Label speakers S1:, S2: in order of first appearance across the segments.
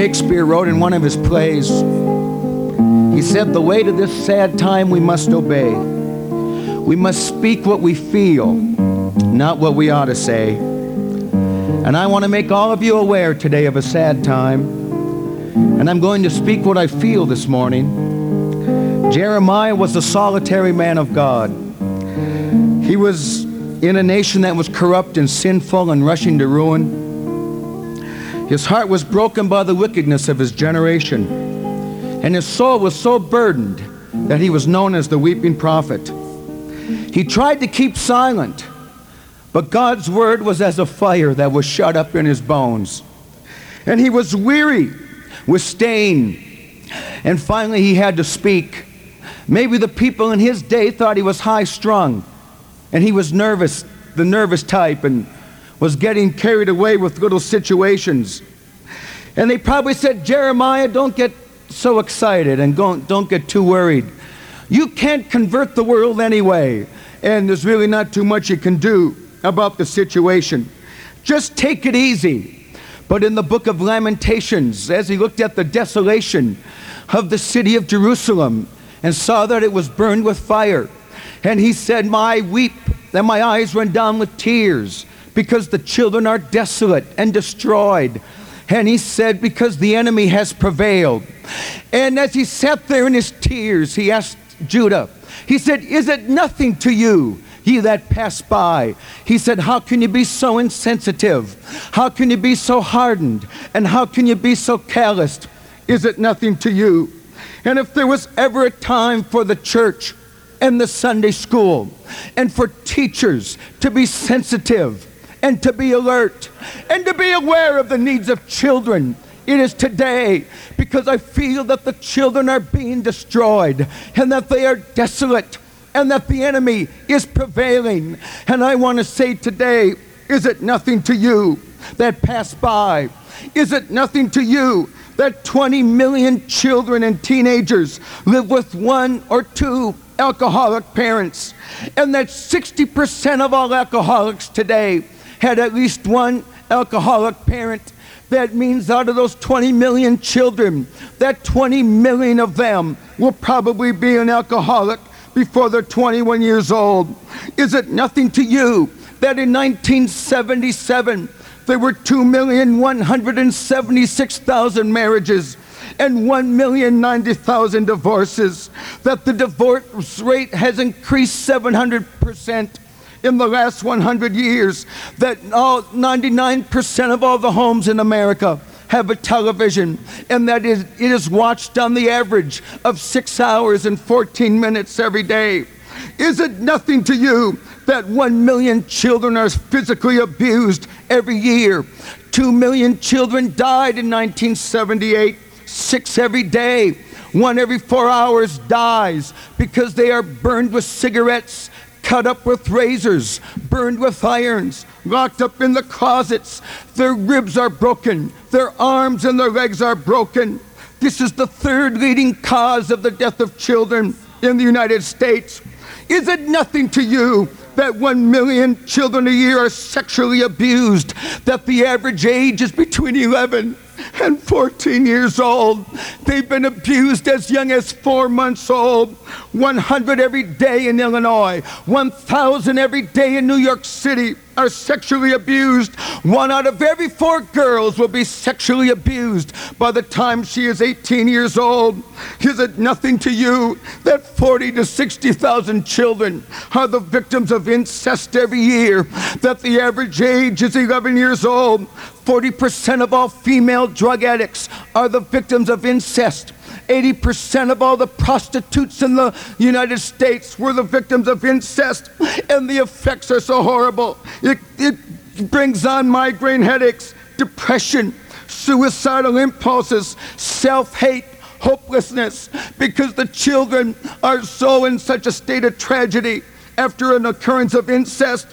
S1: Shakespeare wrote in one of his plays, he said, The way to this sad time we must obey. We must speak what we feel, not what we ought to say. And I want to make all of you aware today of a sad time. And I'm going to speak what I feel this morning. Jeremiah was a solitary man of God. He was in a nation that was corrupt and sinful and rushing to ruin. His heart was broken by the wickedness of his generation, and his soul was so burdened that he was known as the weeping prophet. He tried to keep silent, but God's word was as a fire that was shut up in his bones. And he was weary with staying, and finally he had to speak. Maybe the people in his day thought he was high strung, and he was nervous, the nervous type, and was getting carried away with little situations. And they probably said, Jeremiah, don't get so excited and don't, don't get too worried. You can't convert the world anyway, and there's really not too much you can do about the situation. Just take it easy. But in the book of Lamentations, as he looked at the desolation of the city of Jerusalem and saw that it was burned with fire, and he said, My weep, and my eyes run down with tears because the children are desolate and destroyed. And he said, Because the enemy has prevailed. And as he sat there in his tears, he asked Judah, He said, Is it nothing to you? Ye that pass by. He said, How can you be so insensitive? How can you be so hardened? And how can you be so calloused? Is it nothing to you? And if there was ever a time for the church and the Sunday school and for teachers to be sensitive and to be alert and to be aware of the needs of children. It is today because I feel that the children are being destroyed and that they are desolate and that the enemy is prevailing. And I want to say today, is it nothing to you that pass by? Is it nothing to you that 20 million children and teenagers live with one or two alcoholic parents? And that 60% of all alcoholics today had at least one alcoholic parent. That means out of those 20 million children, that 20 million of them will probably be an alcoholic before they're 21 years old. Is it nothing to you that in 1977 there were 2,176,000 marriages and 1,090,000 divorces? That the divorce rate has increased 700 percent in the last 100 years that all 99% of all the homes in America have a television and that is, it is watched on the average of six hours and 14 minutes every day. Is it nothing to you that 1 million children are physically abused every year? 2 million children died in 1978, six every day. One every four hours dies because they are burned with cigarettes cut up with razors, burned with irons, locked up in the closets. Their ribs are broken, their arms and their legs are broken. This is the third leading cause of the death of children in the United States. Is it nothing to you that one million children a year are sexually abused, that the average age is between 11 and 14 years old. They've been abused as young as four months old. 100 every day in Illinois, 1,000 every day in New York City are sexually abused. One out of every four girls will be sexually abused by the time she is 18 years old. Is it nothing to you that 40 to 60,000 children are the victims of incest every year? That the average age is 11 years old. 40% of all female drug addicts are the victims of incest. 80% of all the prostitutes in the United States were the victims of incest, and the effects are so horrible. It, it brings on migraine headaches, depression, suicidal impulses, self hate, hopelessness, because the children are so in such a state of tragedy after an occurrence of incest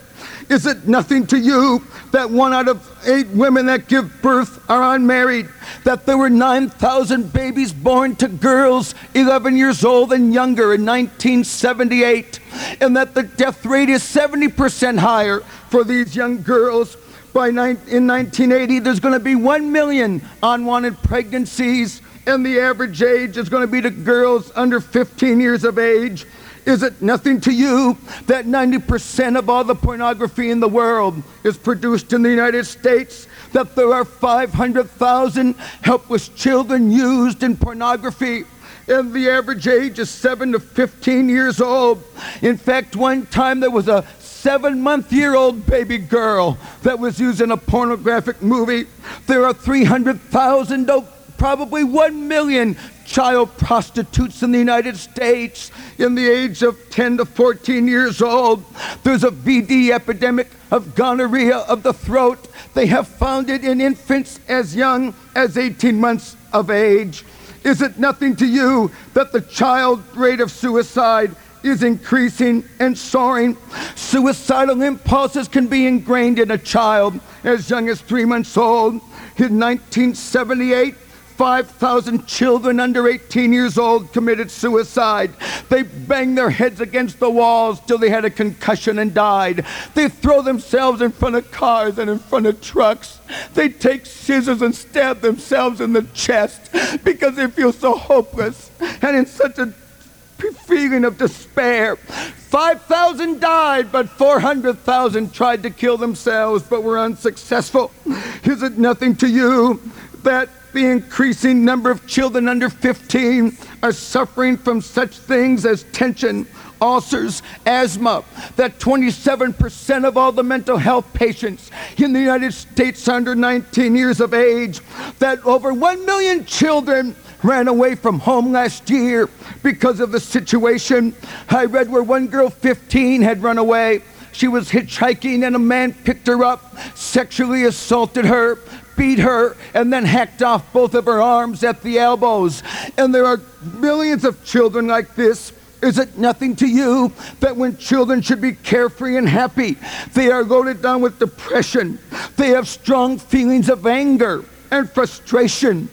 S1: is it nothing to you that one out of eight women that give birth are unmarried? That there were 9,000 babies born to girls 11 years old and younger in 1978? And that the death rate is 70% higher for these young girls? by in 1980, there's going to be 1 million unwanted pregnancies, and the average age is going to be to girls under 15 years of age. Is it nothing to you that 90% of all the pornography in the world is produced in the United States? That there are 500,000 helpless children used in pornography? and the average age is 7 to 15 years old. In fact, one time there was a seven month year old baby girl that was used in a pornographic movie. There are 300,000, probably 1 million child prostitutes in the United States in the age of 10 to 14 years old. There's a VD epidemic of gonorrhea of the throat. They have found it in infants as young as 18 months of age. Is it nothing to you that the child rate of suicide is increasing and soaring? Suicidal impulses can be ingrained in a child as young as three months old. In 1978, 5,000 children under 18 years old committed suicide. They banged their heads against the walls till they had a concussion and died. They throw themselves in front of cars and in front of trucks. They take scissors and stab themselves in the chest because they feel so hopeless and in such a feeling of despair. 5,000 died, but 400,000 tried to kill themselves but were unsuccessful. Is it nothing to you that the increasing number of children under 15 are suffering from such things as tension, ulcers, asthma, that 27% of all the mental health patients in the United States under 19 years of age, that over 1 million children ran away from home last year because of the situation. I read where one girl, 15, had run away. She was hitchhiking and a man picked her up, sexually assaulted her, beat her, and then hacked off both of her arms at the elbows. And there are millions of children like this. Is it nothing to you that when children should be carefree and happy, they are loaded down with depression? They have strong feelings of anger and frustration,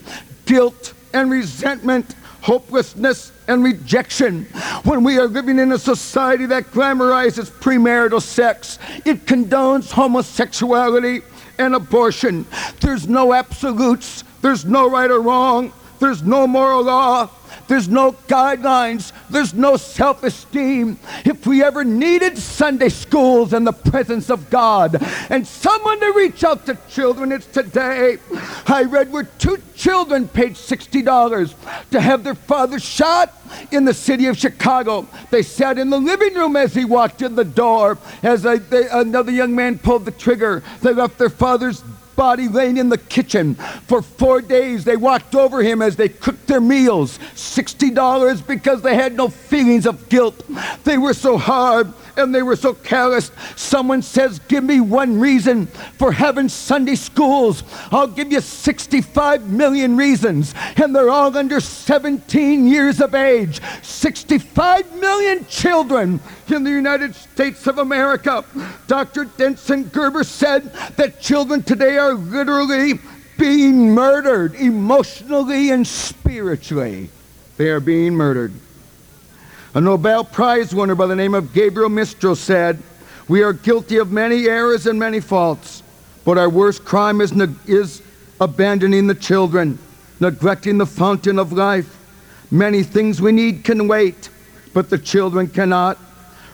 S1: guilt and resentment, hopelessness and rejection. When we are living in a society that glamorizes premarital sex, it condones homosexuality, and abortion. There's no absolutes, there's no right or wrong, there's no moral law, there's no guidelines. There's no self esteem. If we ever needed Sunday schools and the presence of God and someone to reach out to children, it's today. I read where two children paid $60 to have their father shot in the city of Chicago. They sat in the living room as he walked in the door. As they, another young man pulled the trigger, they left their father's body laying in the kitchen. For four days, they walked over him as they cooked their meals. $60 because they had no feelings of guilt. They were so hard and they were so callous. Someone says, Give me one reason for having Sunday schools. I'll give you 65 million reasons. And they're all under 17 years of age. 65 million children in the United States of America. Dr. Densen-Gerber said that children today are literally being murdered emotionally and spiritually. They are being murdered. A Nobel Prize winner by the name of Gabriel Mistral said, We are guilty of many errors and many faults, but our worst crime is, ne- is abandoning the children, neglecting the fountain of life. Many things we need can wait, but the children cannot.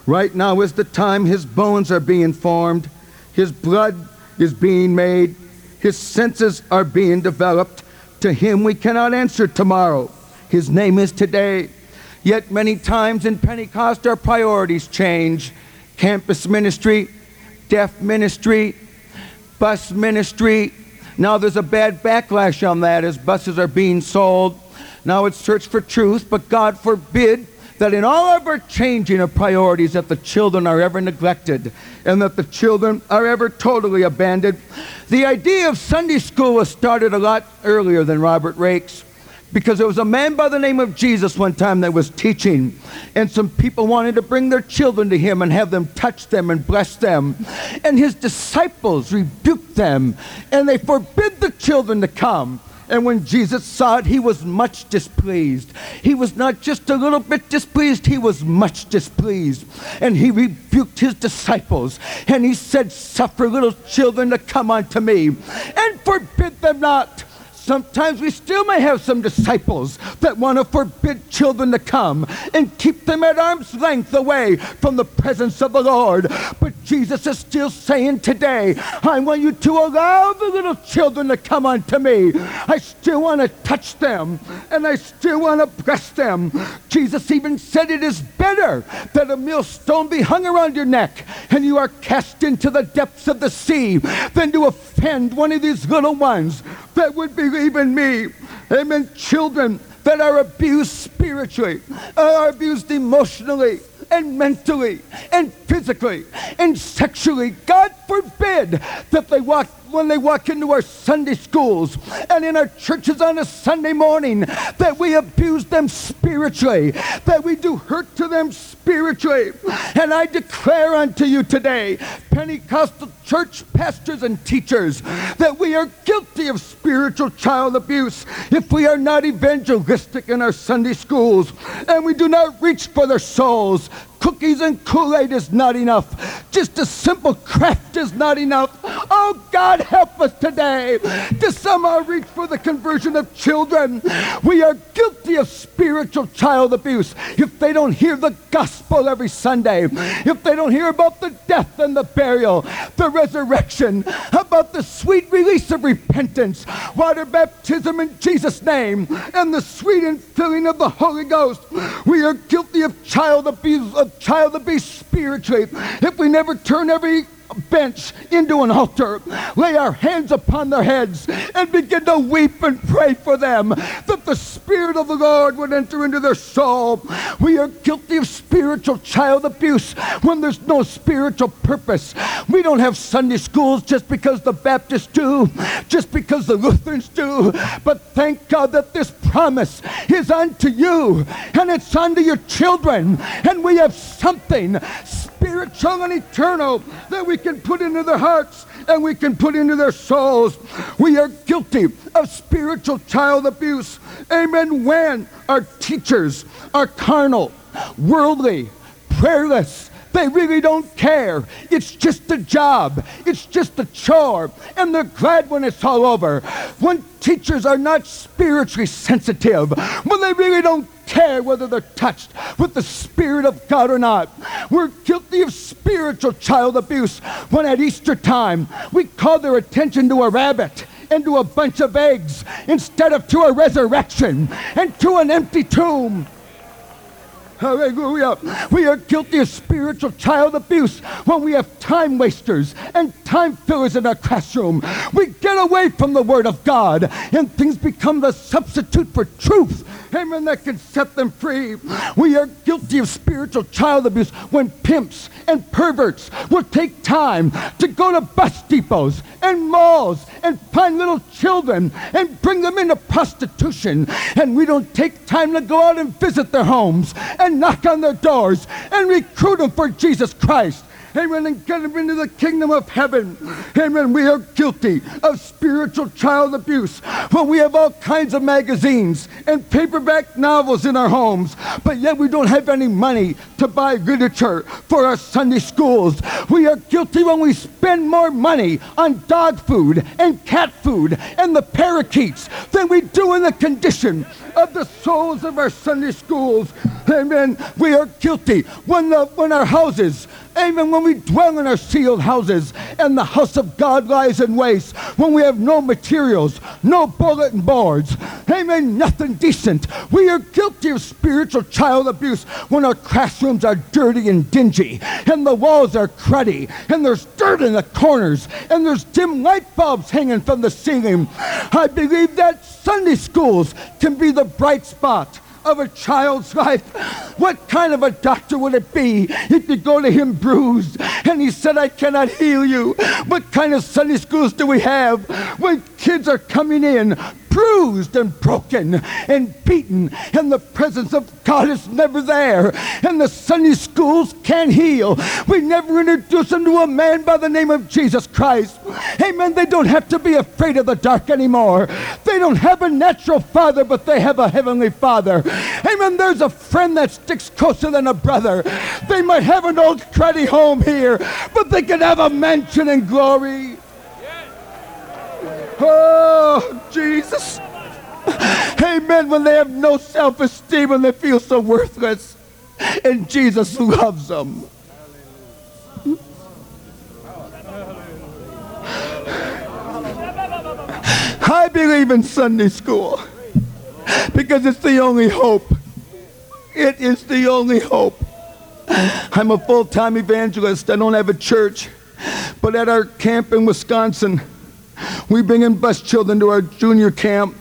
S1: Right now is the time his bones are being formed, his blood is being made, his senses are being developed. To him we cannot answer tomorrow. His name is today. Yet many times in Pentecost, our priorities change. Campus ministry, deaf ministry, bus ministry. Now there's a bad backlash on that as buses are being sold. Now it's search for truth, but God forbid that in all of our changing of priorities that the children are ever neglected and that the children are ever totally abandoned. The idea of Sunday school was started a lot earlier than Robert Raikes because there was a man by the name of Jesus one time that was teaching, and some people wanted to bring their children to him and have them touch them and bless them. And his disciples rebuked them, and they forbid the children to come. And when Jesus saw it, he was much displeased. He was not just a little bit displeased, he was much displeased. And he rebuked his disciples and he said, Suffer little children to come unto me and forbid them not Sometimes we still may have some disciples that want to forbid children to come and keep them at arm's length away from the presence of the Lord. But Jesus is still saying today, I want you to allow the little children to come unto me. I still want to touch them and I still want to bless them. Jesus even said it is better that a millstone be hung around your neck and you are cast into the depths of the sea than to offend one of these little ones that would believe in me. Amen. Children that are abused spiritually, are abused emotionally, and mentally, and physically, and sexually. God forbid that they walk when they walk into our Sunday schools and in our churches on a Sunday morning, that we abuse them spiritually, that we do hurt to them spiritually. And I declare unto you today, Pentecostal church pastors and teachers, that we are guilty of spiritual child abuse if we are not evangelistic in our Sunday schools and we do not reach for their souls. Cookies and Kool Aid is not enough. Just a simple craft is not enough. Oh, God, help us today to somehow reach for the conversion of children. We are guilty of spiritual child abuse if they don't hear the gospel every Sunday, if they don't hear about the death and the burial, the resurrection, about the sweet release of repentance, water baptism in Jesus' name, and the sweet infilling of the Holy Ghost. We are guilty of child abuse, of child to be spiritually if we never turn every bench into an altar, lay our hands upon their heads, and begin to weep and pray for them that the Spirit of the Lord would enter into their soul. We are guilty of spiritual child abuse when there's no spiritual purpose. We don't have Sunday schools just because the Baptists do, just because the Lutherans do, but thank God that this promise is unto you and it's unto your children, and we have something spiritual and eternal that we can put into their hearts and we can put into their souls. We are guilty of spiritual child abuse. Amen. When our teachers are carnal, worldly, prayerless, they really don't care. It's just a job. It's just a chore. And they're glad when it's all over. When teachers are not spiritually sensitive, when they really don't care whether they're touched with the Spirit of God or not. We're guilty of spiritual child abuse when at Easter time we call their attention to a rabbit and to a bunch of eggs instead of to a resurrection and to an empty tomb. Hallelujah. We are guilty of spiritual child abuse when we have time wasters and time fillers in our classroom. We get away from the Word of God and things become the substitute for truth. Amen. That can set them free. We are guilty of spiritual child abuse when pimps and perverts will take time to go to bus depots and malls and find little children and bring them into prostitution. And we don't take time to go out and visit their homes and knock on their doors and recruit them for Jesus Christ. Amen. And get them into the kingdom of heaven. Amen. We are guilty of spiritual child abuse when we have all kinds of magazines and paperback novels in our homes, but yet we don't have any money to buy literature for our Sunday schools. We are guilty when we spend more money on dog food and cat food and the parakeets than we do in the condition of the souls of our Sunday schools. Amen. We are guilty when, the, when our houses Amen. When we dwell in our sealed houses and the house of God lies in waste, when we have no materials, no bulletin boards, amen, nothing decent. We are guilty of spiritual child abuse when our classrooms are dirty and dingy, and the walls are cruddy, and there's dirt in the corners, and there's dim light bulbs hanging from the ceiling. I believe that Sunday schools can be the bright spot of a child's life. What kind of a doctor would it be if you go to him bruised and he said, I cannot heal you? What kind of Sunday schools do we have when kids are coming in bruised and broken and beaten, and the presence of God is never there, and the Sunday schools can't heal. We never introduce them to a man by the name of Jesus Christ. Amen. They don't have to be afraid of the dark anymore. They don't have a natural father, but they have a heavenly father. Amen. There's a friend that sticks closer than a brother. They might have an old cruddy home here, but they can have a mansion in glory. Oh, Jesus. Amen. When they have no self esteem and they feel so worthless, and Jesus loves them. I believe in Sunday school because it's the only hope. It is the only hope. I'm a full time evangelist. I don't have a church. But at our camp in Wisconsin, we bring in bus children to our junior camp.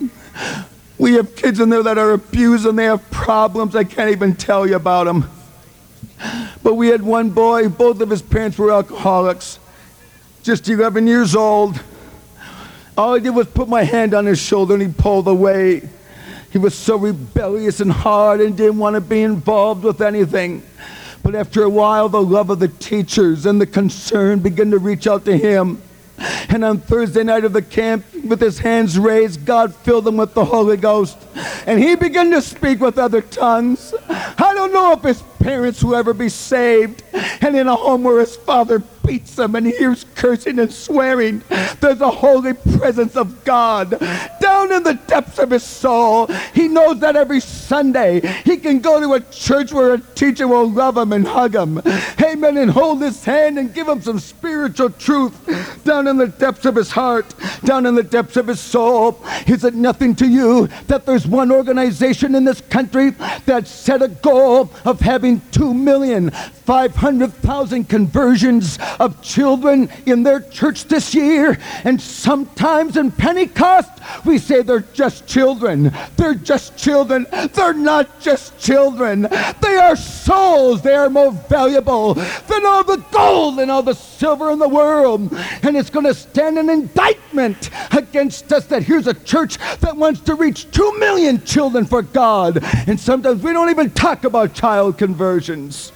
S1: We have kids in there that are abused and they have problems. I can't even tell you about them. But we had one boy, both of his parents were alcoholics, just 11 years old. All I did was put my hand on his shoulder and he pulled away. He was so rebellious and hard and didn't want to be involved with anything. But after a while, the love of the teachers and the concern began to reach out to him. And on Thursday night of the camp, with his hands raised, God filled him with the Holy Ghost. And he began to speak with other tongues. I don't know if his parents will ever be saved. And in a home where his father beats him and he hears cursing and swearing, there's a holy presence of God down in the depths of his soul. He knows that every Sunday he can go to a church where a teacher will love him and hug him. Amen. And hold his hand and give him some spiritual truth down in the depths of his heart, down in the depths of his soul. Is it nothing to you that there's one organization in this country that set a goal of having 2,500,000 conversions of children in their church this year? And sometimes in Pentecost, we say they're just children. They're just children. They're not just children. They are souls. They are more valuable than all the gold and all the silver in the world. And it's going to stand an indictment against us that here's a church that wants to reach two million children for God. And sometimes we don't even talk about child conversions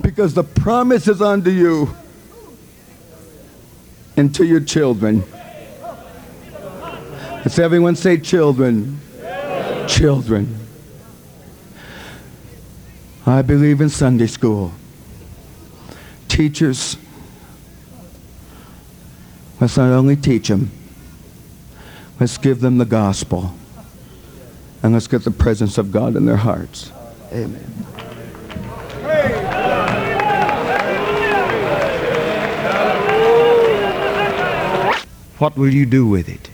S1: because the promise is unto you and to your children. Let's everyone say children. Children. I believe in Sunday school. Teachers, let's not only teach them, let's give them the gospel. And let's get the presence of God in their hearts. Amen. What will you do with it?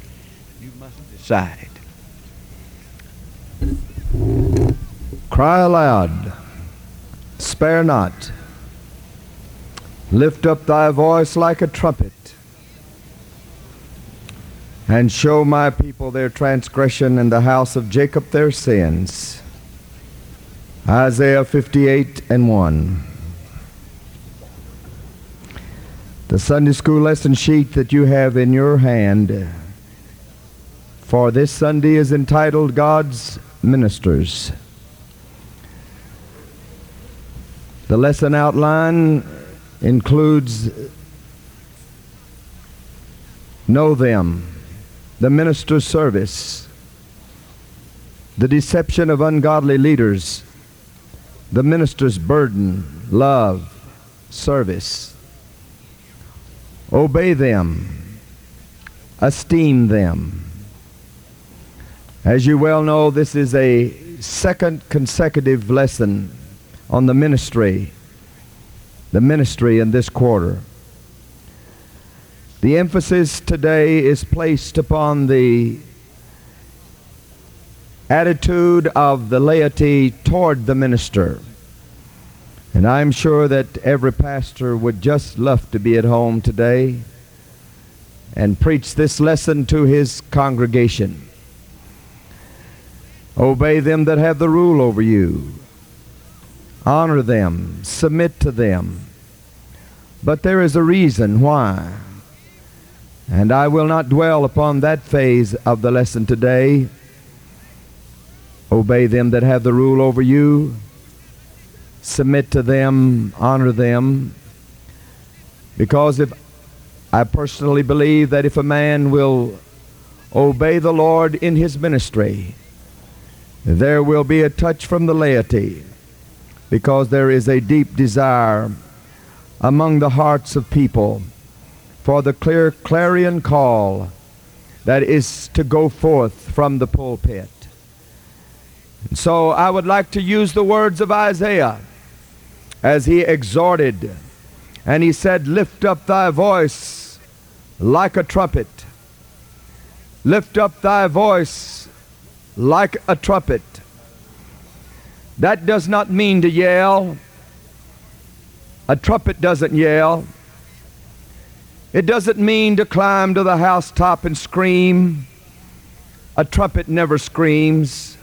S1: You must decide.
S2: Cry aloud, spare not. Lift up thy voice like a trumpet, and show my people their transgression and the house of Jacob their sins. Isaiah 58 and 1. The Sunday school lesson sheet that you have in your hand for this Sunday is entitled God's Ministers. The lesson outline includes Know Them, the minister's service, the deception of ungodly leaders, the minister's burden, love, service. Obey them, esteem them. As you well know, this is a second consecutive lesson on the ministry, the ministry in this quarter. The emphasis today is placed upon the attitude of the laity toward the minister. And I'm sure that every pastor would just love to be at home today and preach this lesson to his congregation. Obey them that have the rule over you. Honor them, submit to them. But there is a reason why. And I will not dwell upon that phase of the lesson today. Obey them that have the rule over you. Submit to them, honor them. Because if I personally believe that if a man will obey the Lord in his ministry, there will be a touch from the laity because there is a deep desire among the hearts of people for the clear clarion call that is to go forth from the pulpit. So I would like to use the words of Isaiah as he exhorted, and he said, Lift up thy voice like a trumpet. Lift up thy voice like a trumpet. That does not mean to yell. A trumpet doesn't yell. It doesn't mean to climb to the housetop and scream. A trumpet never screams.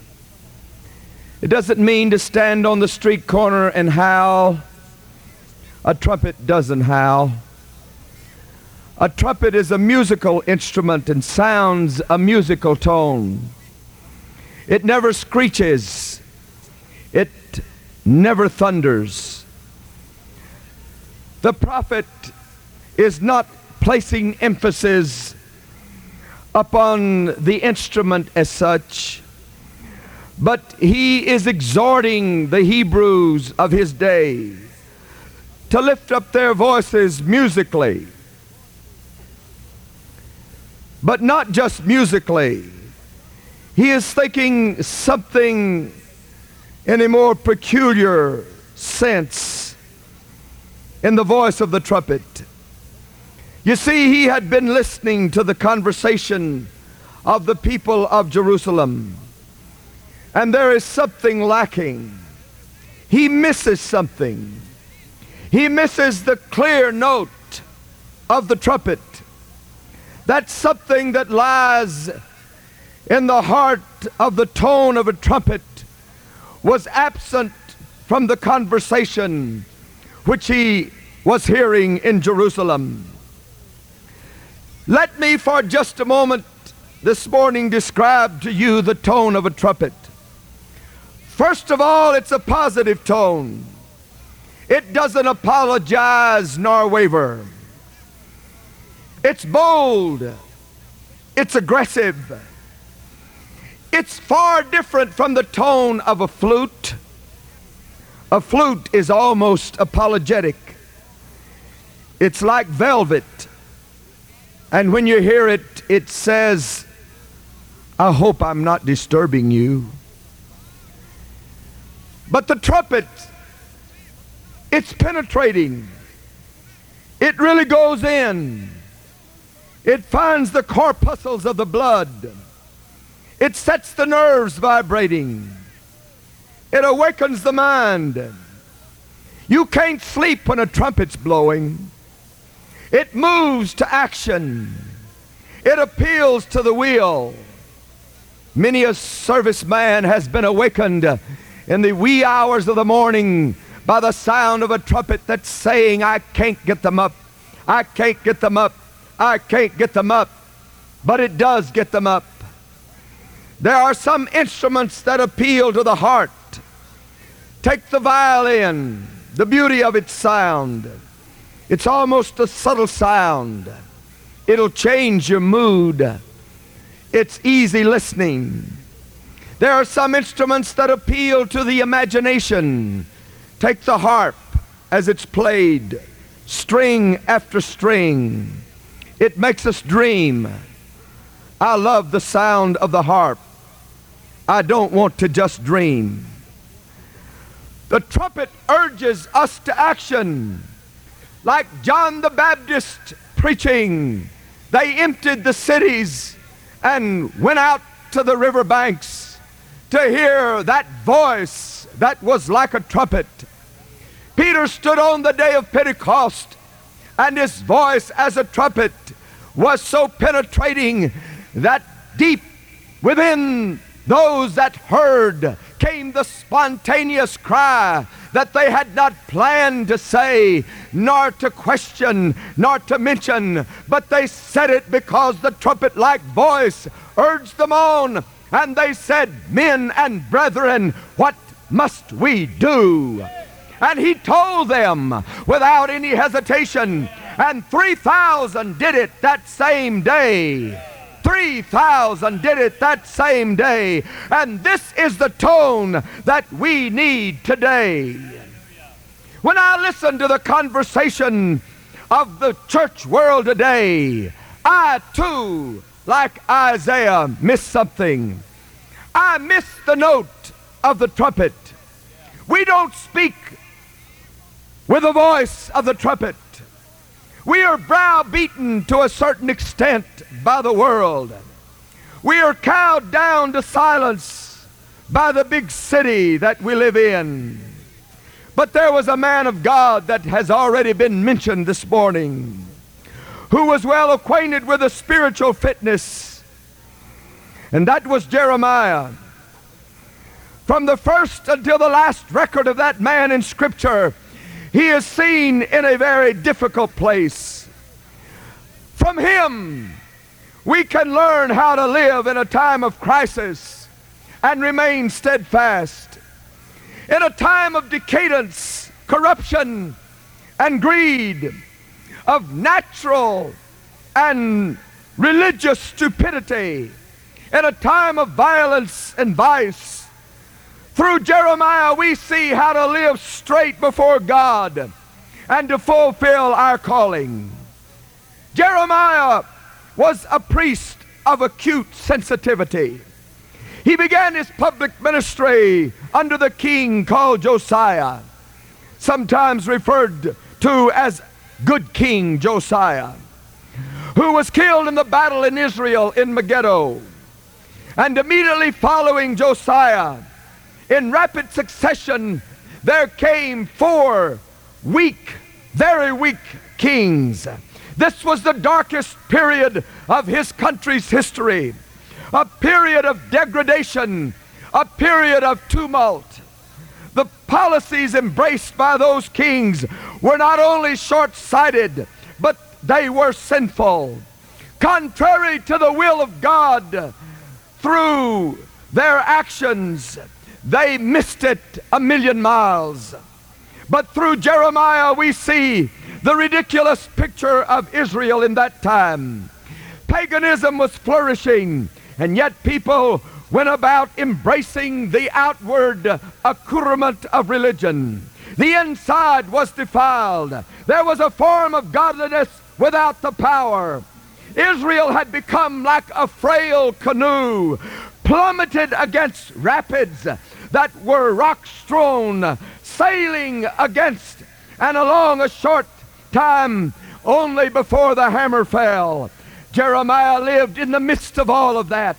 S2: It doesn't mean to stand on the street corner and howl. A trumpet doesn't howl. A trumpet is a musical instrument and sounds a musical tone. It never screeches. It never thunders. The prophet is not placing emphasis upon the instrument as such, but he is exhorting the Hebrews of his day to lift up their voices musically. But not just musically. He is thinking something in a more peculiar sense in the voice of the trumpet. You see, he had been listening to the conversation of the people of Jerusalem, and there is something lacking. He misses something. He misses the clear note of the trumpet. That's something that lies in the heart of the tone of a trumpet was absent from the conversation which he was hearing in Jerusalem. Let me for just a moment this morning describe to you the tone of a trumpet. First of all, it's a positive tone. It doesn't apologize nor waver. It's bold. It's aggressive. It's far different from the tone of a flute. A flute is almost apologetic. It's like velvet. And when you hear it, it says, I hope I'm not disturbing you. But the trumpet, it's penetrating. It really goes in. It finds the corpuscles of the blood. It sets the nerves vibrating. It awakens the mind. You can't sleep when a trumpet's blowing. It moves to action. It appeals to the will. Many a serviceman has been awakened in the wee hours of the morning by the sound of a trumpet that's saying, I can't get them up. I can't get them up. I can't get them up. But it does get them up. There are some instruments that appeal to the heart. Take the violin, the beauty of its sound. It's almost a subtle sound. It'll change your mood. It's easy listening. There are some instruments that appeal to the imagination. Take the harp as it's played, string after string. It makes us dream. I love the sound of the harp. I don't want to just dream. The trumpet urges us to action. Like John the Baptist preaching, they emptied the cities and went out to the riverbanks to hear that voice that was like a trumpet. Peter stood on the day of Pentecost, and his voice as a trumpet was so penetrating that deep within those that heard came the spontaneous cry, that they had not planned to say, nor to question, nor to mention, but they said it because the trumpet like voice urged them on. And they said, Men and brethren, what must we do? And he told them without any hesitation. And 3,000 did it that same day. 3,000 did it that same day. And this is the tone that we need today. When I listen to the conversation of the church world today, I too, like Isaiah, miss something. I miss the note of the trumpet. We don't speak with the voice of the trumpet. We are browbeaten to a certain extent by the world. We are cowed down to silence by the big city that we live in. But there was a man of God that has already been mentioned this morning who was well acquainted with the spiritual fitness, and that was Jeremiah. From the first until the last record of that man in Scripture, he is seen in a very difficult place. From him, we can learn how to live in a time of crisis and remain steadfast. In a time of decadence, corruption, and greed, of natural and religious stupidity, in a time of violence and vice, through Jeremiah, we see how to live straight before God and to fulfill our calling. Jeremiah was a priest of acute sensitivity. He began his public ministry under the king called Josiah, sometimes referred to as Good King Josiah, who was killed in the battle in Israel in Megiddo. And immediately following Josiah, in rapid succession, there came four weak, very weak kings. This was the darkest period of his country's history, a period of degradation, a period of tumult. The policies embraced by those kings were not only short sighted, but they were sinful. Contrary to the will of God, through their actions, they missed it a million miles. But through Jeremiah, we see the ridiculous picture of Israel in that time. Paganism was flourishing, and yet people went about embracing the outward accoutrement of religion. The inside was defiled. There was a form of godliness without the power. Israel had become like a frail canoe plummeted against rapids that were rock strewn, sailing against and along a short time only before the hammer fell. Jeremiah lived in the midst of all of that.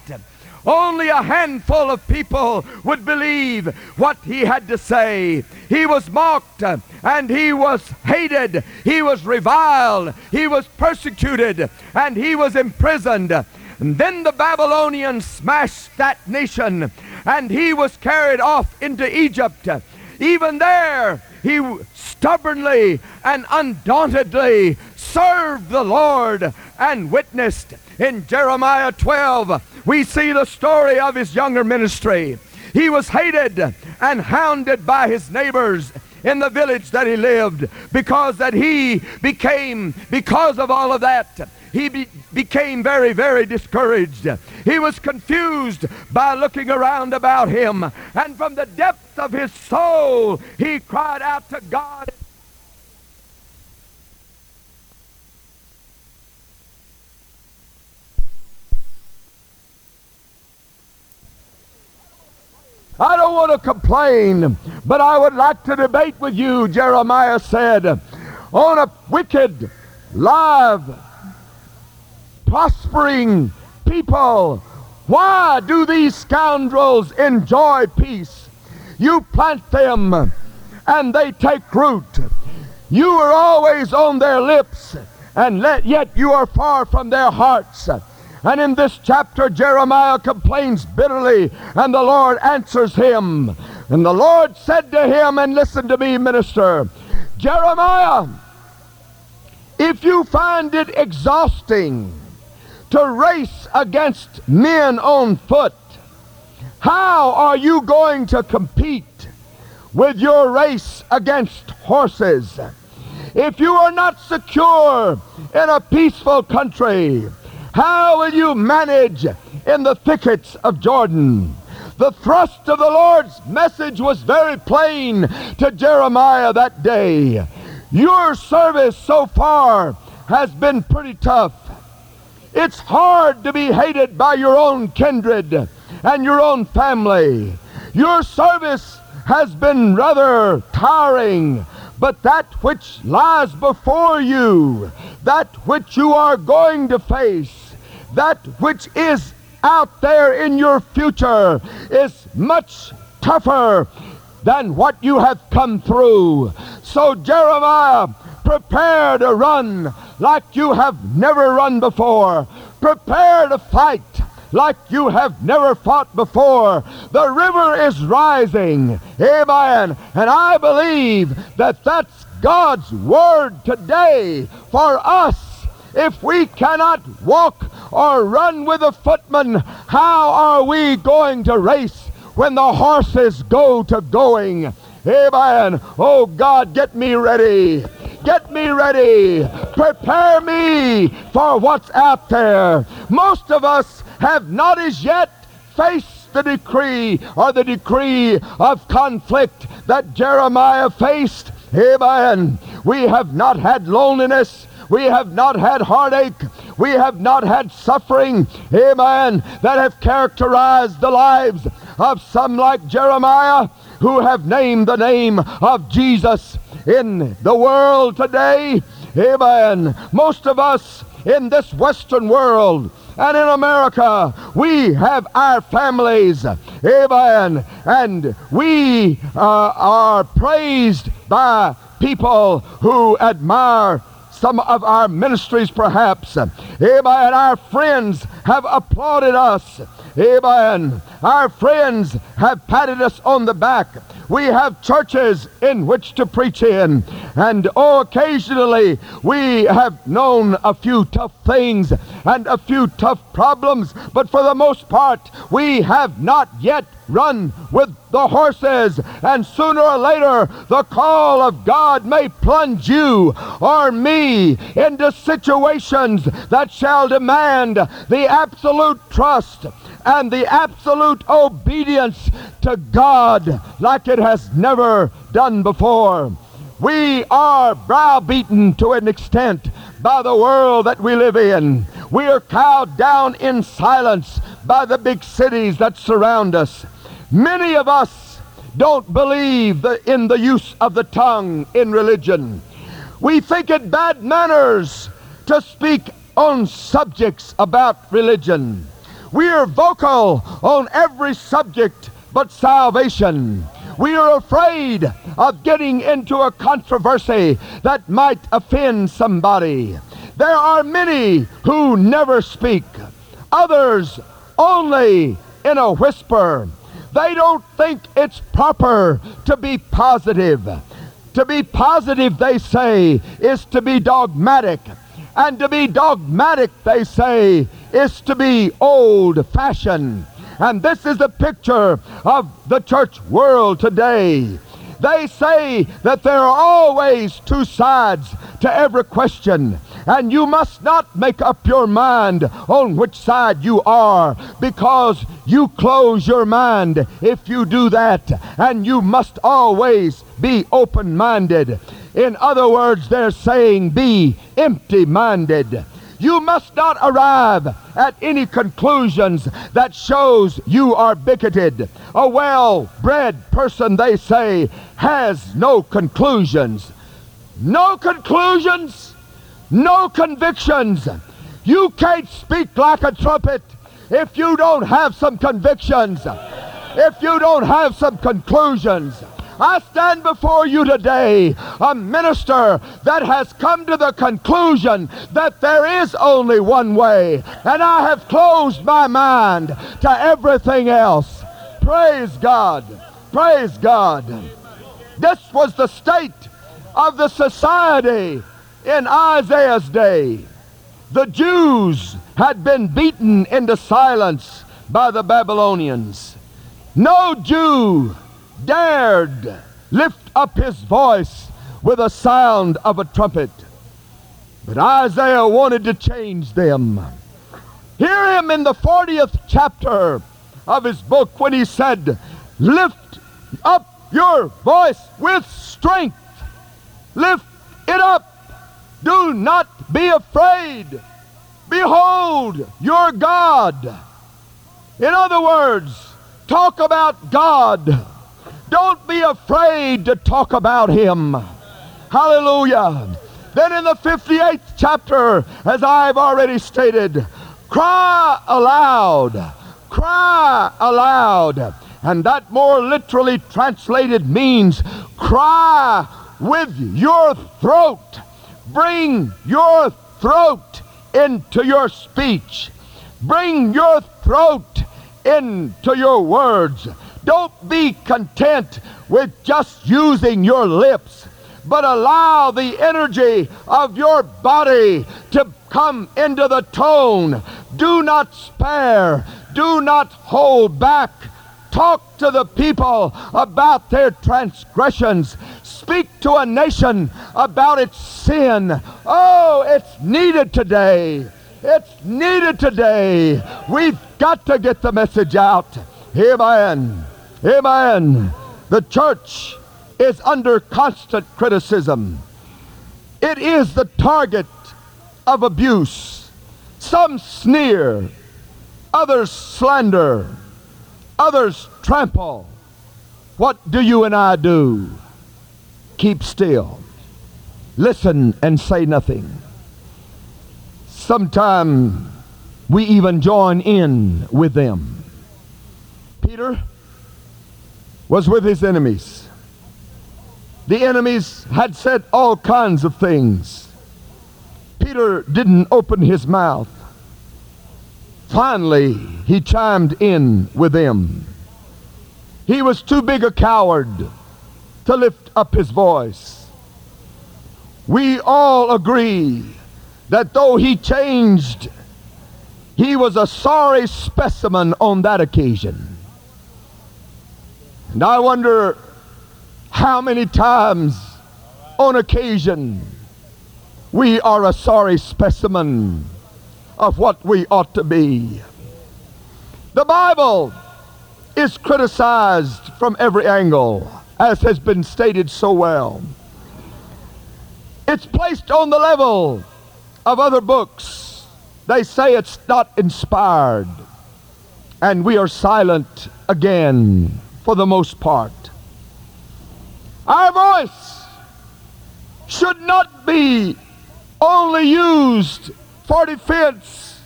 S2: Only a handful of people would believe what he had to say. He was mocked uh, and he was hated. He was reviled. He was persecuted and he was imprisoned. And then the Babylonians smashed that nation and he was carried off into Egypt. Even there, he stubbornly and undauntedly served the Lord and witnessed. In Jeremiah 12, we see the story of his younger ministry. He was hated and hounded by his neighbors in the village that he lived because that he became because of all of that he be, became very, very discouraged. He was confused by looking around about him. And from the depth of his soul, he cried out to God. I don't want to complain, but I would like to debate with you, Jeremiah said, on a wicked, live, prospering people. Why do these scoundrels enjoy peace? You plant them and they take root. You are always on their lips, and let, yet you are far from their hearts. And in this chapter, Jeremiah complains bitterly, and the Lord answers him. And the Lord said to him, and listen to me, minister, Jeremiah, if you find it exhausting to race against men on foot, how are you going to compete with your race against horses? If you are not secure in a peaceful country, how will you manage in the thickets of Jordan? The thrust of the Lord's message was very plain to Jeremiah that day. Your service so far has been pretty tough. It's hard to be hated by your own kindred and your own family. Your service has been rather tiring, but that which lies before you, that which you are going to face, that which is out there in your future is much tougher than what you have come through. So, Jeremiah, prepare to run like you have never run before. Prepare to fight like you have never fought before. The river is rising. Amen. And I believe that that's God's word today for us. If we cannot walk or run with a footman, how are we going to race when the horses go to going? Amen. Oh God, get me ready. Get me ready. Prepare me for what's out there. Most of us have not as yet faced the decree or the decree of conflict that Jeremiah faced. Amen. We have not had loneliness. We have not had heartache. We have not had suffering, amen, that have characterized the lives of some like Jeremiah who have named the name of Jesus in the world today. Amen. Most of us in this Western world and in America, we have our families. Amen. And we uh, are praised by people who admire some of our ministries perhaps. Amen. Our friends have applauded us. Amen. Our friends have patted us on the back. We have churches in which to preach in. And oh, occasionally we have known a few tough things and a few tough problems. But for the most part, we have not yet run with the horses. And sooner or later, the call of God may plunge you or me into situations that shall demand the absolute trust and the absolute obedience to God like it has never done before. We are browbeaten to an extent by the world that we live in. We are cowed down in silence by the big cities that surround us. Many of us don't believe the, in the use of the tongue in religion. We think it bad manners to speak on subjects about religion. We are vocal on every subject but salvation. We are afraid of getting into a controversy that might offend somebody. There are many who never speak, others only in a whisper. They don't think it's proper to be positive. To be positive, they say, is to be dogmatic. And to be dogmatic, they say, is to be old fashioned. And this is the picture of the church world today. They say that there are always two sides to every question, and you must not make up your mind on which side you are, because you close your mind if you do that, and you must always be open minded. In other words, they're saying be empty minded. You must not arrive at any conclusions that shows you are bigoted. A well-bred person, they say, has no conclusions. No conclusions, no convictions. You can't speak like a trumpet if you don't have some convictions, if you don't have some conclusions. I stand before you today, a minister that has come to the conclusion that there is only one way, and I have closed my mind to everything else. Praise God. Praise God. This was the state of the society in Isaiah's day. The Jews had been beaten into silence by the Babylonians. No Jew dared lift up his voice with a sound of a trumpet. But Isaiah wanted to change them. Hear him in the 40th chapter of his book when he said, Lift up your voice with strength. Lift it up. Do not be afraid. Behold your God. In other words, talk about God. Don't be afraid to talk about Him. Hallelujah. Then in the 58th chapter, as I've already stated, cry aloud. Cry aloud. And that more literally translated means cry with your throat. Bring your throat into your speech. Bring your throat into your words. Don't be content with just using your lips, but allow the energy of your body to come into the tone. Do not spare. Do not hold back. Talk to the people about their transgressions. Speak to a nation about its sin. Oh, it's needed today. It's needed today. We've got to get the message out. Amen. Amen. The church is under constant criticism. It is the target of abuse. Some sneer, others slander, others trample. What do you and I do? Keep still. Listen and say nothing. Sometime we even join in with them. Peter was with his enemies. The enemies had said all kinds of things. Peter didn't open his mouth. Finally, he chimed in with them. He was too big a coward to lift up his voice. We all agree that though he changed, he was a sorry specimen on that occasion. And I wonder how many times on occasion we are a sorry specimen of what we ought to be. The Bible is criticized from every angle, as has been stated so well. It's placed on the level of other books. They say it's not inspired. And we are silent again for the most part. Our voice should not be only used for defense,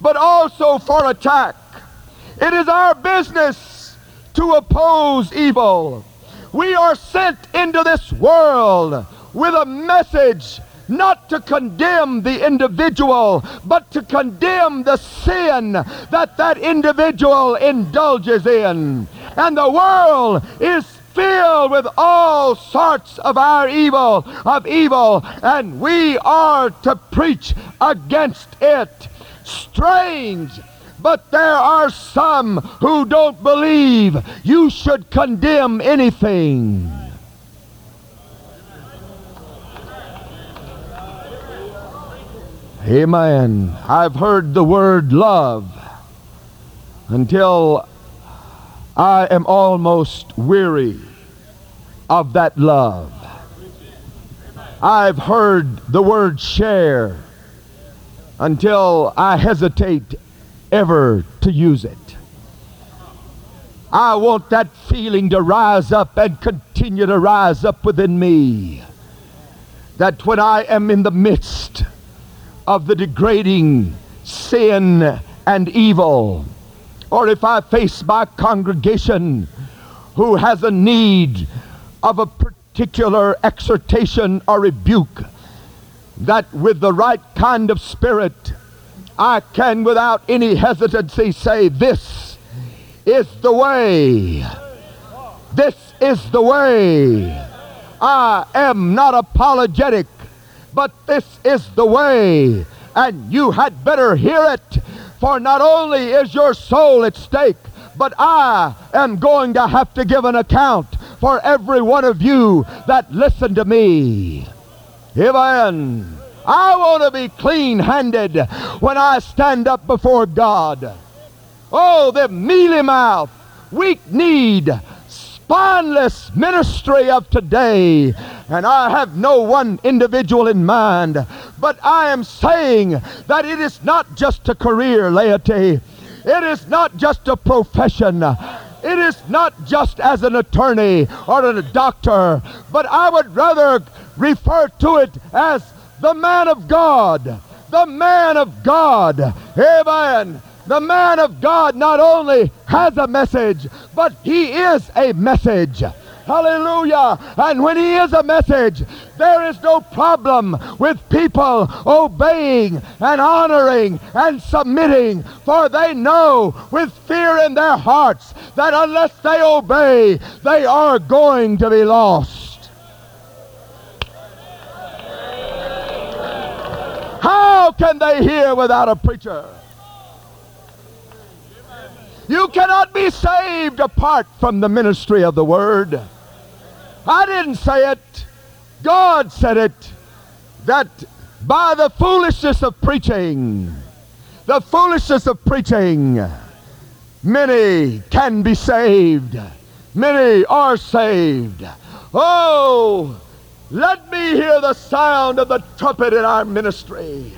S2: but also for attack. It is our business to oppose evil. We are sent into this world with a message not to condemn the individual, but to condemn the sin that that individual indulges in. And the world is filled with all sorts of our evil, of evil, and we are to preach against it. Strange but there are some who don't believe you should condemn anything. Amen. I've heard the word love until I am almost weary of that love. I've heard the word share until I hesitate ever to use it. I want that feeling to rise up and continue to rise up within me. That when I am in the midst of the degrading sin and evil, or if I face my congregation who has a need of a particular exhortation or rebuke, that with the right kind of spirit, I can without any hesitancy say, This is the way. This is the way. I am not apologetic, but this is the way. And you had better hear it, for not only is your soul at stake, but I am going to have to give an account for every one of you that listen to me. Amen. I want to be clean handed when I stand up before God. Oh, the mealy mouth, weak kneed, spineless ministry of today. And I have no one individual in mind, but I am saying that it is not just a career, laity. It is not just a profession. It is not just as an attorney or a doctor, but I would rather refer to it as the man of God. The man of God. Amen. The man of God not only has a message, but he is a message. Hallelujah. And when he is a message, there is no problem with people obeying and honoring and submitting, for they know with fear in their hearts that unless they obey, they are going to be lost. How can they hear without a preacher? You cannot be saved apart from the ministry of the word. I didn't say it. God said it. That by the foolishness of preaching, the foolishness of preaching, many can be saved. Many are saved. Oh, let me hear the sound of the trumpet in our ministry.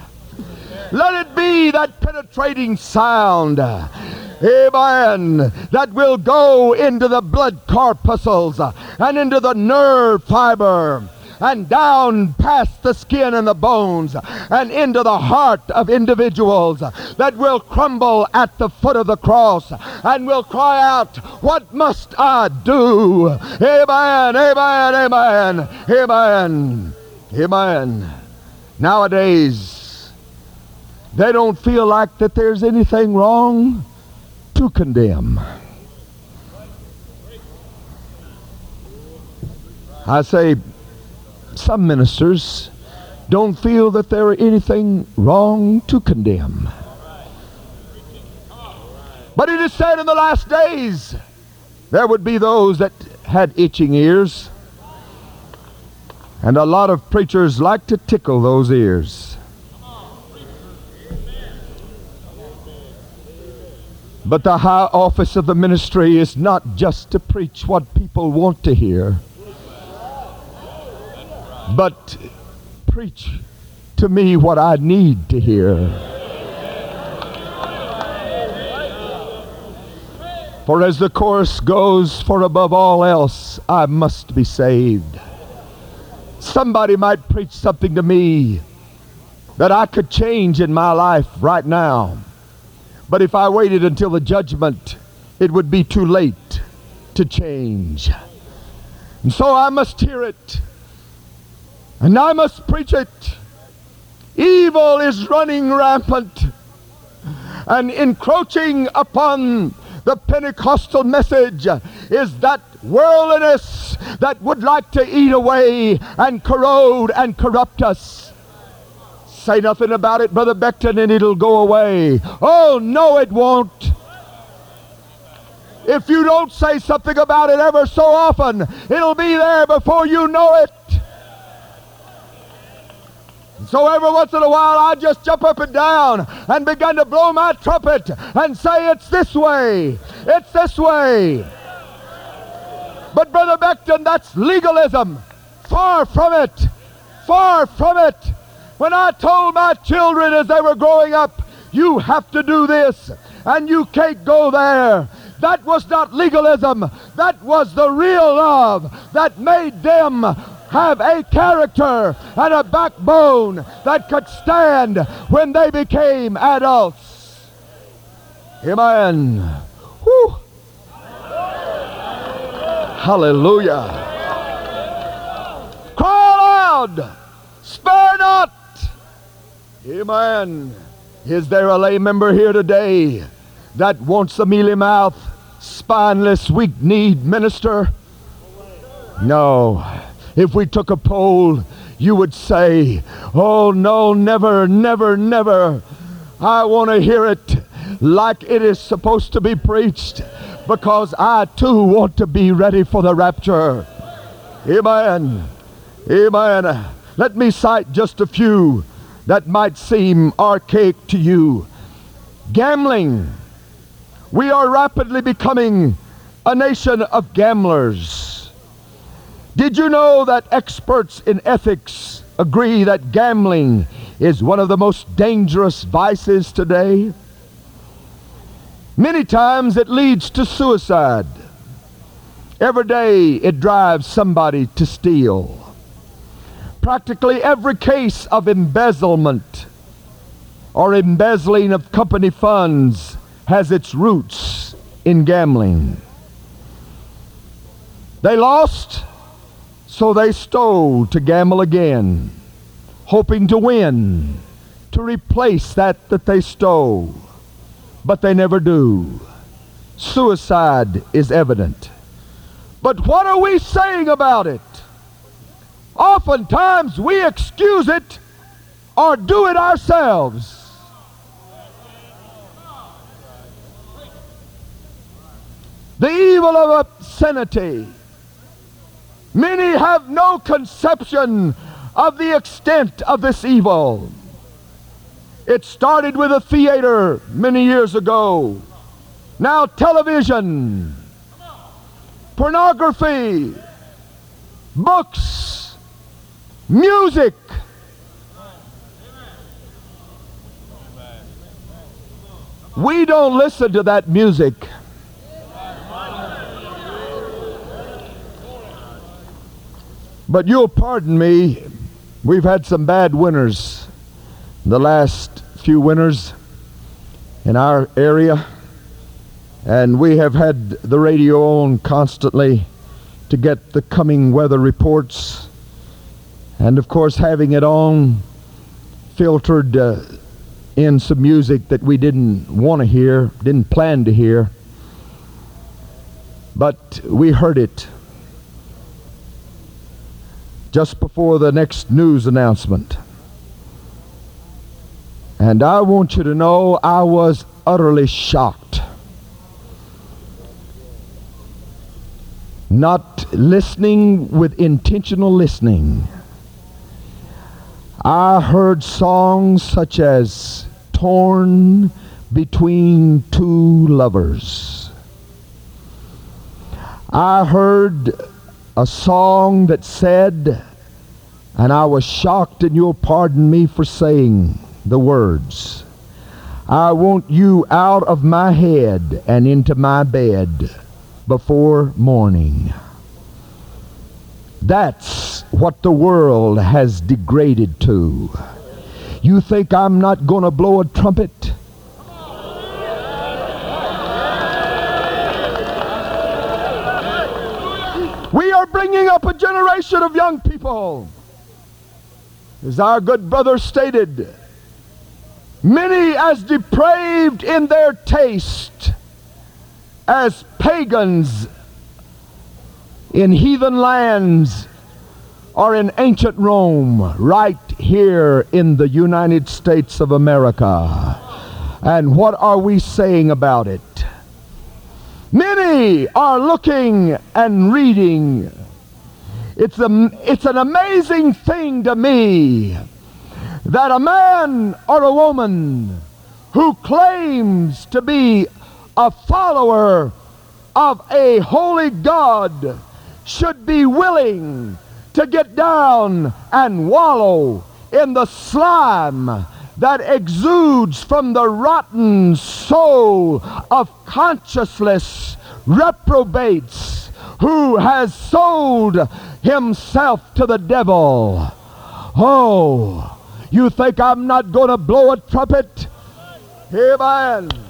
S2: Let it be that penetrating sound Amen. That will go into the blood corpuscles and into the nerve fiber and down past the skin and the bones and into the heart of individuals that will crumble at the foot of the cross and will cry out, What must I do? Amen, amen, amen, amen, amen. Nowadays, they don't feel like that there's anything wrong to condemn. I say some ministers don't feel that there is anything wrong to condemn. But it is said in the last days there would be those that had itching ears. And a lot of preachers like to tickle those ears. But the high office of the ministry is not just to preach what people want to hear, but preach to me what I need to hear. For as the chorus goes, for above all else, I must be saved. Somebody might preach something to me that I could change in my life right now. But if I waited until the judgment, it would be too late to change. And so I must hear it. And I must preach it. Evil is running rampant and encroaching upon the Pentecostal message is that worldliness that would like to eat away and corrode and corrupt us. Say nothing about it, Brother Becton, and it'll go away. Oh, no, it won't. If you don't say something about it ever so often, it'll be there before you know it. So every once in a while, I just jump up and down and begin to blow my trumpet and say, It's this way. It's this way. But, Brother Becton, that's legalism. Far from it. Far from it. When I told my children as they were growing up, you have to do this and you can't go there. That was not legalism. That was the real love that made them have a character and a backbone that could stand when they became adults. Amen. Hallelujah. Cry aloud. Spare not. Amen. Is there a lay member here today that wants a mealy mouth, spineless, weak kneed minister? No. If we took a poll, you would say, Oh, no, never, never, never. I want to hear it like it is supposed to be preached because I too want to be ready for the rapture. Amen. Amen. Let me cite just a few that might seem archaic to you. Gambling. We are rapidly becoming a nation of gamblers. Did you know that experts in ethics agree that gambling is one of the most dangerous vices today? Many times it leads to suicide. Every day it drives somebody to steal. Practically every case of embezzlement or embezzling of company funds has its roots in gambling. They lost, so they stole to gamble again, hoping to win, to replace that that they stole. But they never do. Suicide is evident. But what are we saying about it? Oftentimes we excuse it or do it ourselves. The evil of obscenity. Many have no conception of the extent of this evil. It started with a theater many years ago. Now television, pornography, books, music. We don't listen to that music. But you'll pardon me, we've had some bad winters. The last few winters in our area, and we have had the radio on constantly to get the coming weather reports, and of course, having it on filtered uh, in some music that we didn't want to hear, didn't plan to hear, but we heard it just before the next news announcement. And I want you to know I was utterly shocked. Not listening with intentional listening. I heard songs such as Torn Between Two Lovers. I heard a song that said, and I was shocked, and you'll pardon me for saying the words, I want you out of my head and into my bed before morning. That's what the world has degraded to. You think I'm not going to blow a trumpet? We are bringing up a generation of young people. As our good brother stated, many as depraved in their taste as pagans in heathen lands or in ancient Rome, right here in the United States of America. And what are we saying about it? Many are looking and reading. It's, a, it's an amazing thing to me that a man or a woman who claims to be a follower of a holy God should be willing to get down and wallow in the slime that exudes from the rotten soul of conscienceless reprobates who has sold himself to the devil. Oh, you think I'm not going to blow a trumpet? Amen.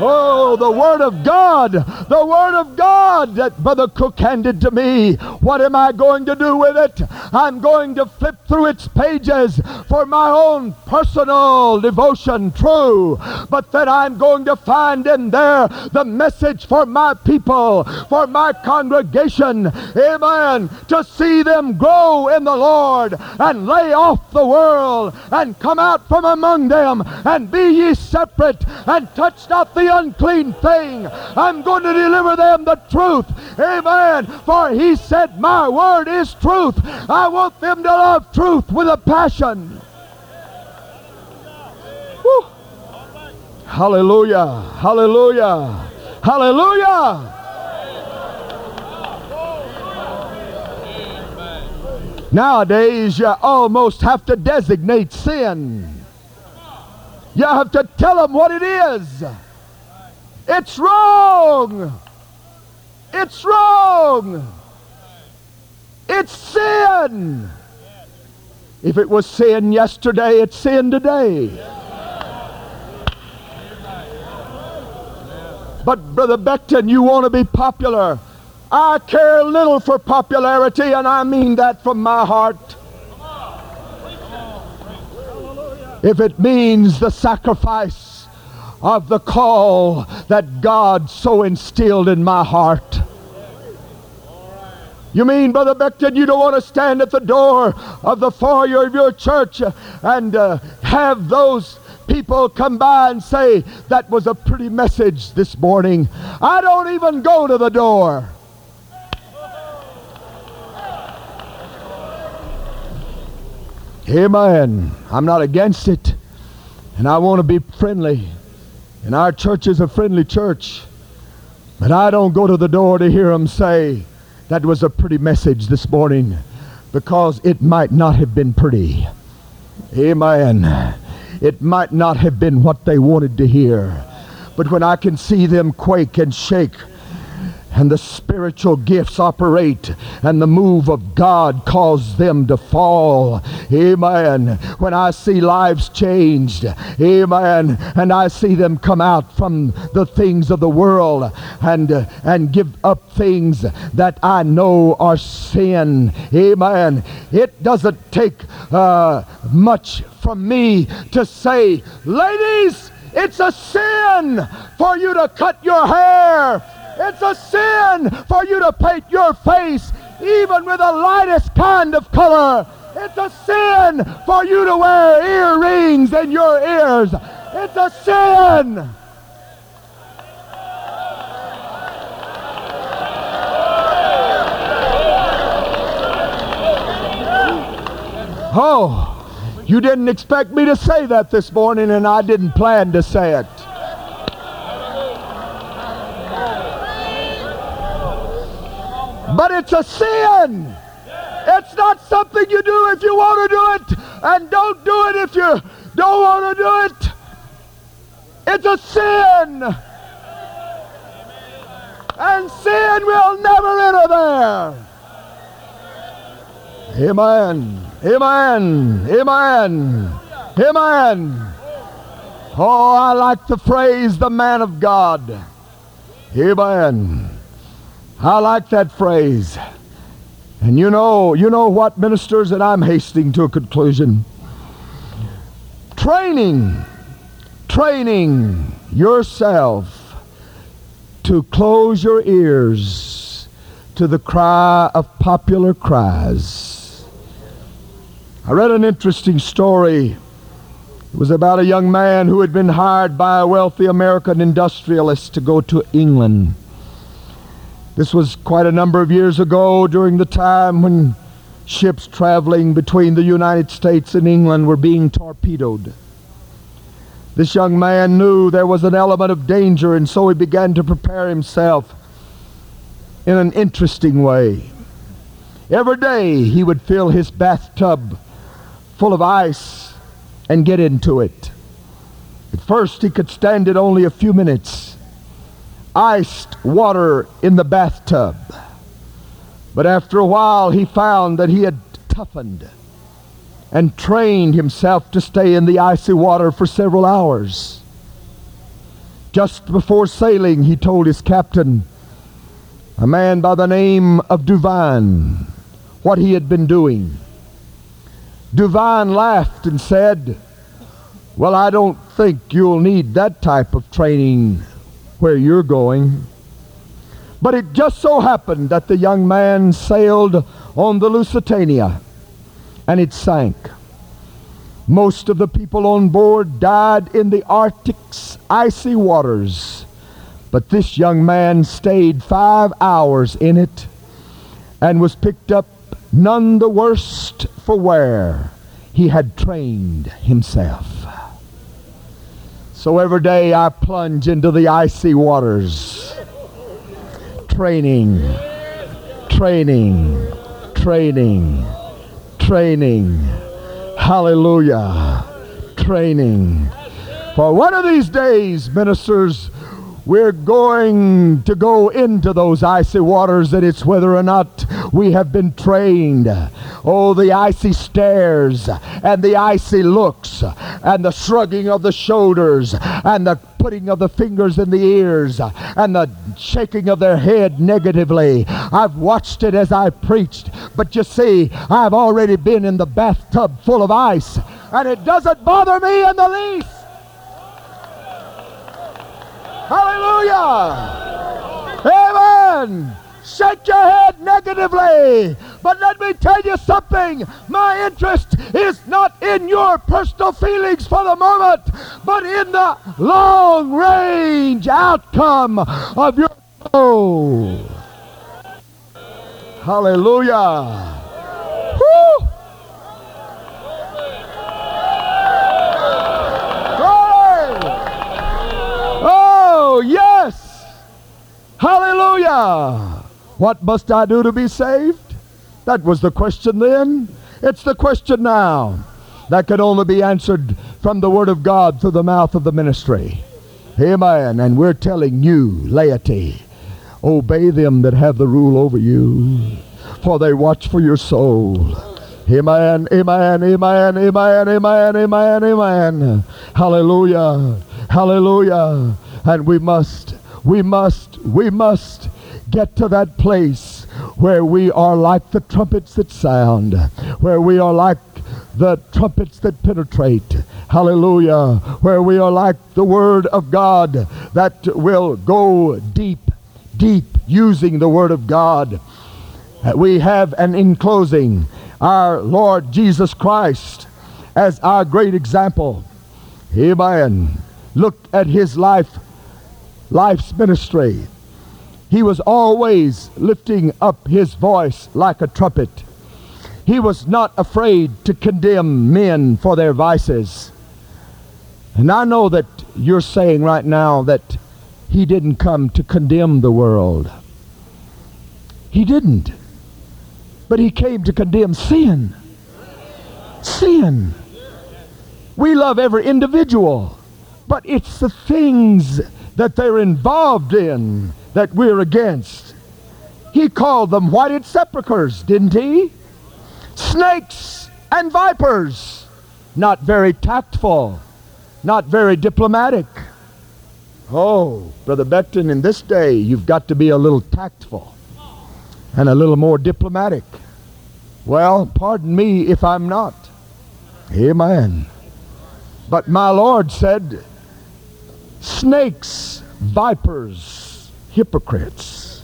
S2: Oh, the Word of God, the Word of God that Brother Cook handed to me What am I going to do with it? I'm going to flip through its pages for my own personal devotion, true. But then I'm going to find in there the message for my people, for my congregation. Amen. To see them grow in the Lord and lay off the world and come out from among them and be ye separate and touch not the unclean thing. I'm going to deliver them the truth. Amen. For he said, My word is truth. I want them to love truth with a passion. Woo. Hallelujah. Hallelujah. Hallelujah. Nowadays, you almost have to designate sin. You have to tell them what it is. It's wrong. It's wrong. It's sin. If it was sin yesterday, it's sin today. But, Brother Becton, you want to be popular. I care little for popularity, and I mean that from my heart. If it means the sacrifice of the call that God so instilled in my heart. You mean, Brother Becton, you don't want to stand at the door of the foyer of your church and uh, have those people come by and say, that was a pretty message this morning. I don't even go to the door. Amen. I'm not against it. And I want to be friendly. And our church is a friendly church. But I don't go to the door to hear them say, that was a pretty message this morning. Because it might not have been pretty. Amen. It might not have been what they wanted to hear. But when I can see them quake and shake and the spiritual gifts operate and the move of God cause them to fall. Amen. When I see lives changed, amen, and I see them come out from the things of the world and uh, and give up things that I know are sin. Amen. It doesn't take uh, much from me to say, ladies, it's a sin for you to cut your hair it's a sin for you to paint your face even with the lightest kind of color. It's a sin for you to wear earrings in your ears. It's a sin. Oh, you didn't expect me to say that this morning, and I didn't plan to say it. But it's a sin. It's not something you do if you want to do it, and don't do it if you don't want to do it. It's a sin. And sin will never enter there. Amen. Amen. Amen. Amen. Oh, I like the phrase, the man of God. Amen. I like that phrase. And you know, you know what, ministers, and I'm hasting to a conclusion. Training, training yourself to close your ears to the cry of popular cries. I read an interesting story. It was about a young man who had been hired by a wealthy American industrialist to go to England this was quite a number of years ago during the time when ships traveling between the United States and England were being torpedoed. This young man knew there was an element of danger, and so he began to prepare himself in an interesting way. Every day he would fill his bathtub full of ice and get into it. At first he could stand it only a few minutes iced water in the bathtub. But after a while, he found that he had toughened and trained himself to stay in the icy water for several hours. Just before sailing, he told his captain, a man by the name of Duvine, what he had been doing. Duvine laughed and said, Well, I don't think you'll need that type of training where you're going. But it just so happened that the young man sailed on the Lusitania and it sank. Most of the people on board died in the Arctic's icy waters. But this young man stayed five hours in it and was picked up none the worse for wear. He had trained himself. So every day I plunge into the icy waters. Training, training, training, training. Hallelujah. Training. For one of these days, ministers, we're going to go into those icy waters, and it's whether or not we have been trained. Oh, the icy stares, and the icy looks, and the shrugging of the shoulders, and the putting of the fingers in the ears, and the shaking of their head negatively. I've watched it as I preached, but you see, I've already been in the bathtub full of ice, and it doesn't bother me in the least. Hallelujah! Amen! Shake your head negatively. But let me tell you something. My interest is not in your personal feelings for the moment, but in the long range outcome of your soul. Hallelujah. Woo! Glory! Oh, yes! Hallelujah! What must I do to be saved? That was the question then. It's the question now. That can only be answered from the Word of God through the mouth of the ministry. Amen. And we're telling you, laity, obey them that have the rule over you, for they watch for your soul. Amen, amen, amen, amen, amen, amen, amen. Hallelujah, hallelujah. And we must, we must, we must get to that place where we are like the trumpets that sound, where we are like the trumpets that penetrate. Hallelujah. Where we are like the Word of God that will go deep, deep using the Word of God. We have, and in closing, our Lord Jesus Christ as our great example. Amen. Look at his life, life's ministry. He was always lifting up his voice like a trumpet. He was not afraid to condemn men for their vices. And I know that you're saying right now that he didn't come to condemn the world. He didn't. But he came to condemn sin. Sin. We love every individual, but it's the things that they're involved in that we're against. He called them whited sepulchres, didn't he? Snakes and vipers. Not very tactful, not very diplomatic. Oh, Brother Becton, in this day, you've got to be a little tactful and a little more diplomatic. Well, pardon me if I'm not. Amen. But my Lord said, snakes, vipers, hypocrites.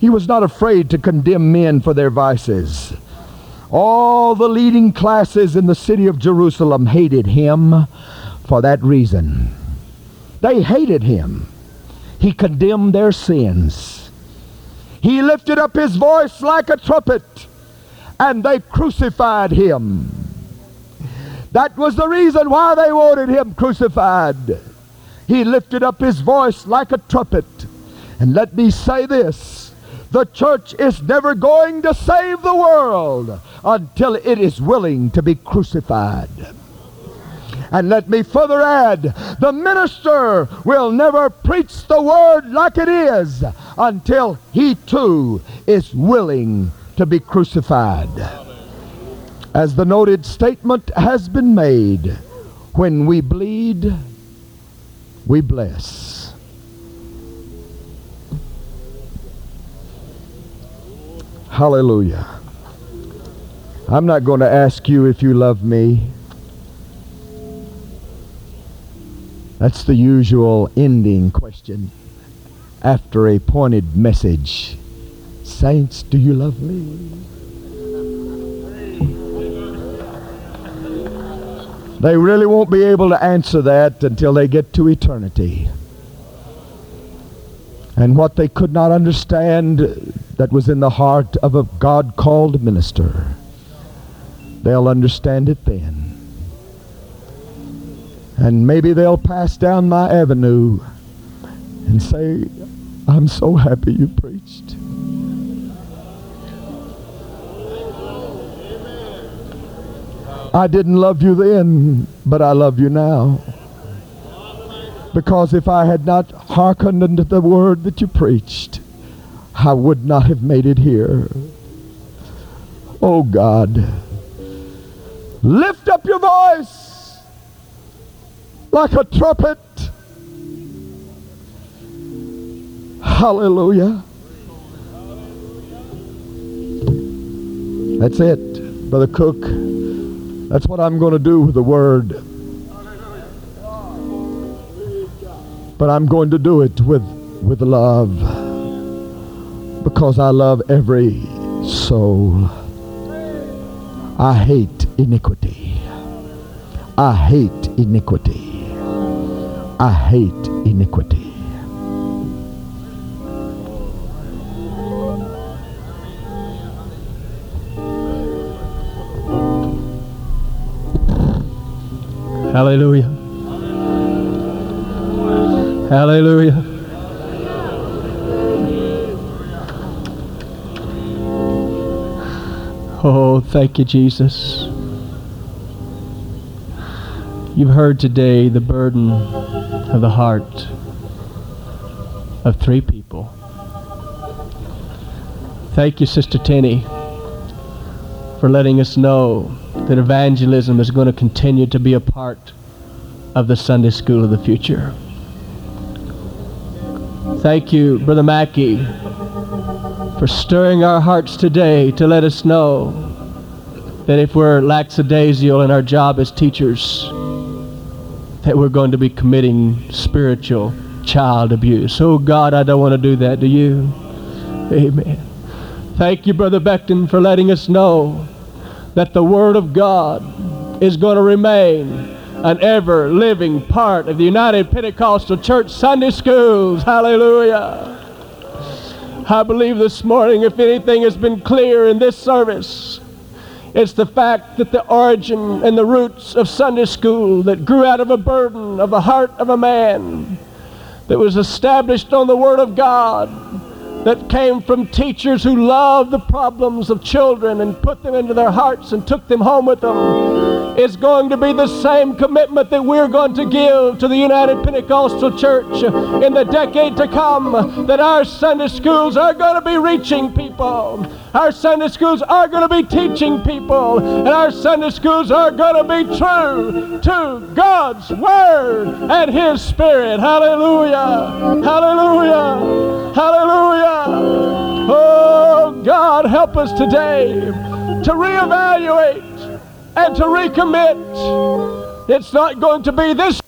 S2: He was not afraid to condemn men for their vices. All the leading classes in the city of Jerusalem hated him for that reason. They hated him. He condemned their sins. He lifted up his voice like a trumpet, and they crucified him. That was the reason why they wanted him crucified. He lifted up his voice like a trumpet. And let me say this the church is never going to save the world until it is willing to be crucified. And let me further add, the minister will never preach the word like it is until he too is willing to be crucified. As the noted statement has been made, when we bleed, we bless. Hallelujah. I'm not going to ask you if you love me. That's the usual ending question after a pointed message. Saints, do you love me? They really won't be able to answer that until they get to eternity. And what they could not understand that was in the heart of a God called minister, they'll understand it then. And maybe they'll pass down my avenue and say, I'm so happy you preached. I didn't love you then, but I love you now. Because if I had not hearkened unto the word that you preached, I would not have made it here. Oh God, lift up your voice like a trumpet. Hallelujah. That's it, Brother Cook. That's what I'm going to do with the word. But I'm going to do it with, with love because I love every soul. I hate iniquity. I hate iniquity. I hate iniquity.
S1: Hallelujah. Hallelujah. Oh, thank you, Jesus. You've heard today the burden of the heart of three people. Thank you, Sister Tenny, for letting us know that evangelism is going to continue to be a part of the Sunday school of the future. Thank you, Brother Mackey, for stirring our hearts today to let us know that if we're lackadaisical in our job as teachers, that we're going to be committing spiritual child abuse. Oh God, I don't want to do that do you. Amen. Thank you, Brother Becton, for letting us know that the Word of God is going to remain an ever living part of the United Pentecostal Church Sunday schools. Hallelujah. I believe this morning, if anything has been clear in this service, it's the fact that the origin and the roots of Sunday school that grew out of a burden of the heart of a man that was established on the Word of God that came from teachers who loved the problems of children and put them into their hearts and took them home with them is going to be the same commitment that we're going to give to the United Pentecostal Church in the decade to come. That our Sunday schools are going to be reaching people. Our Sunday schools are going to be teaching people. And our Sunday schools are going to be true to God's Word and His Spirit. Hallelujah! Hallelujah! Hallelujah! Oh, God, help us today to reevaluate and to recommit. It's not going to be this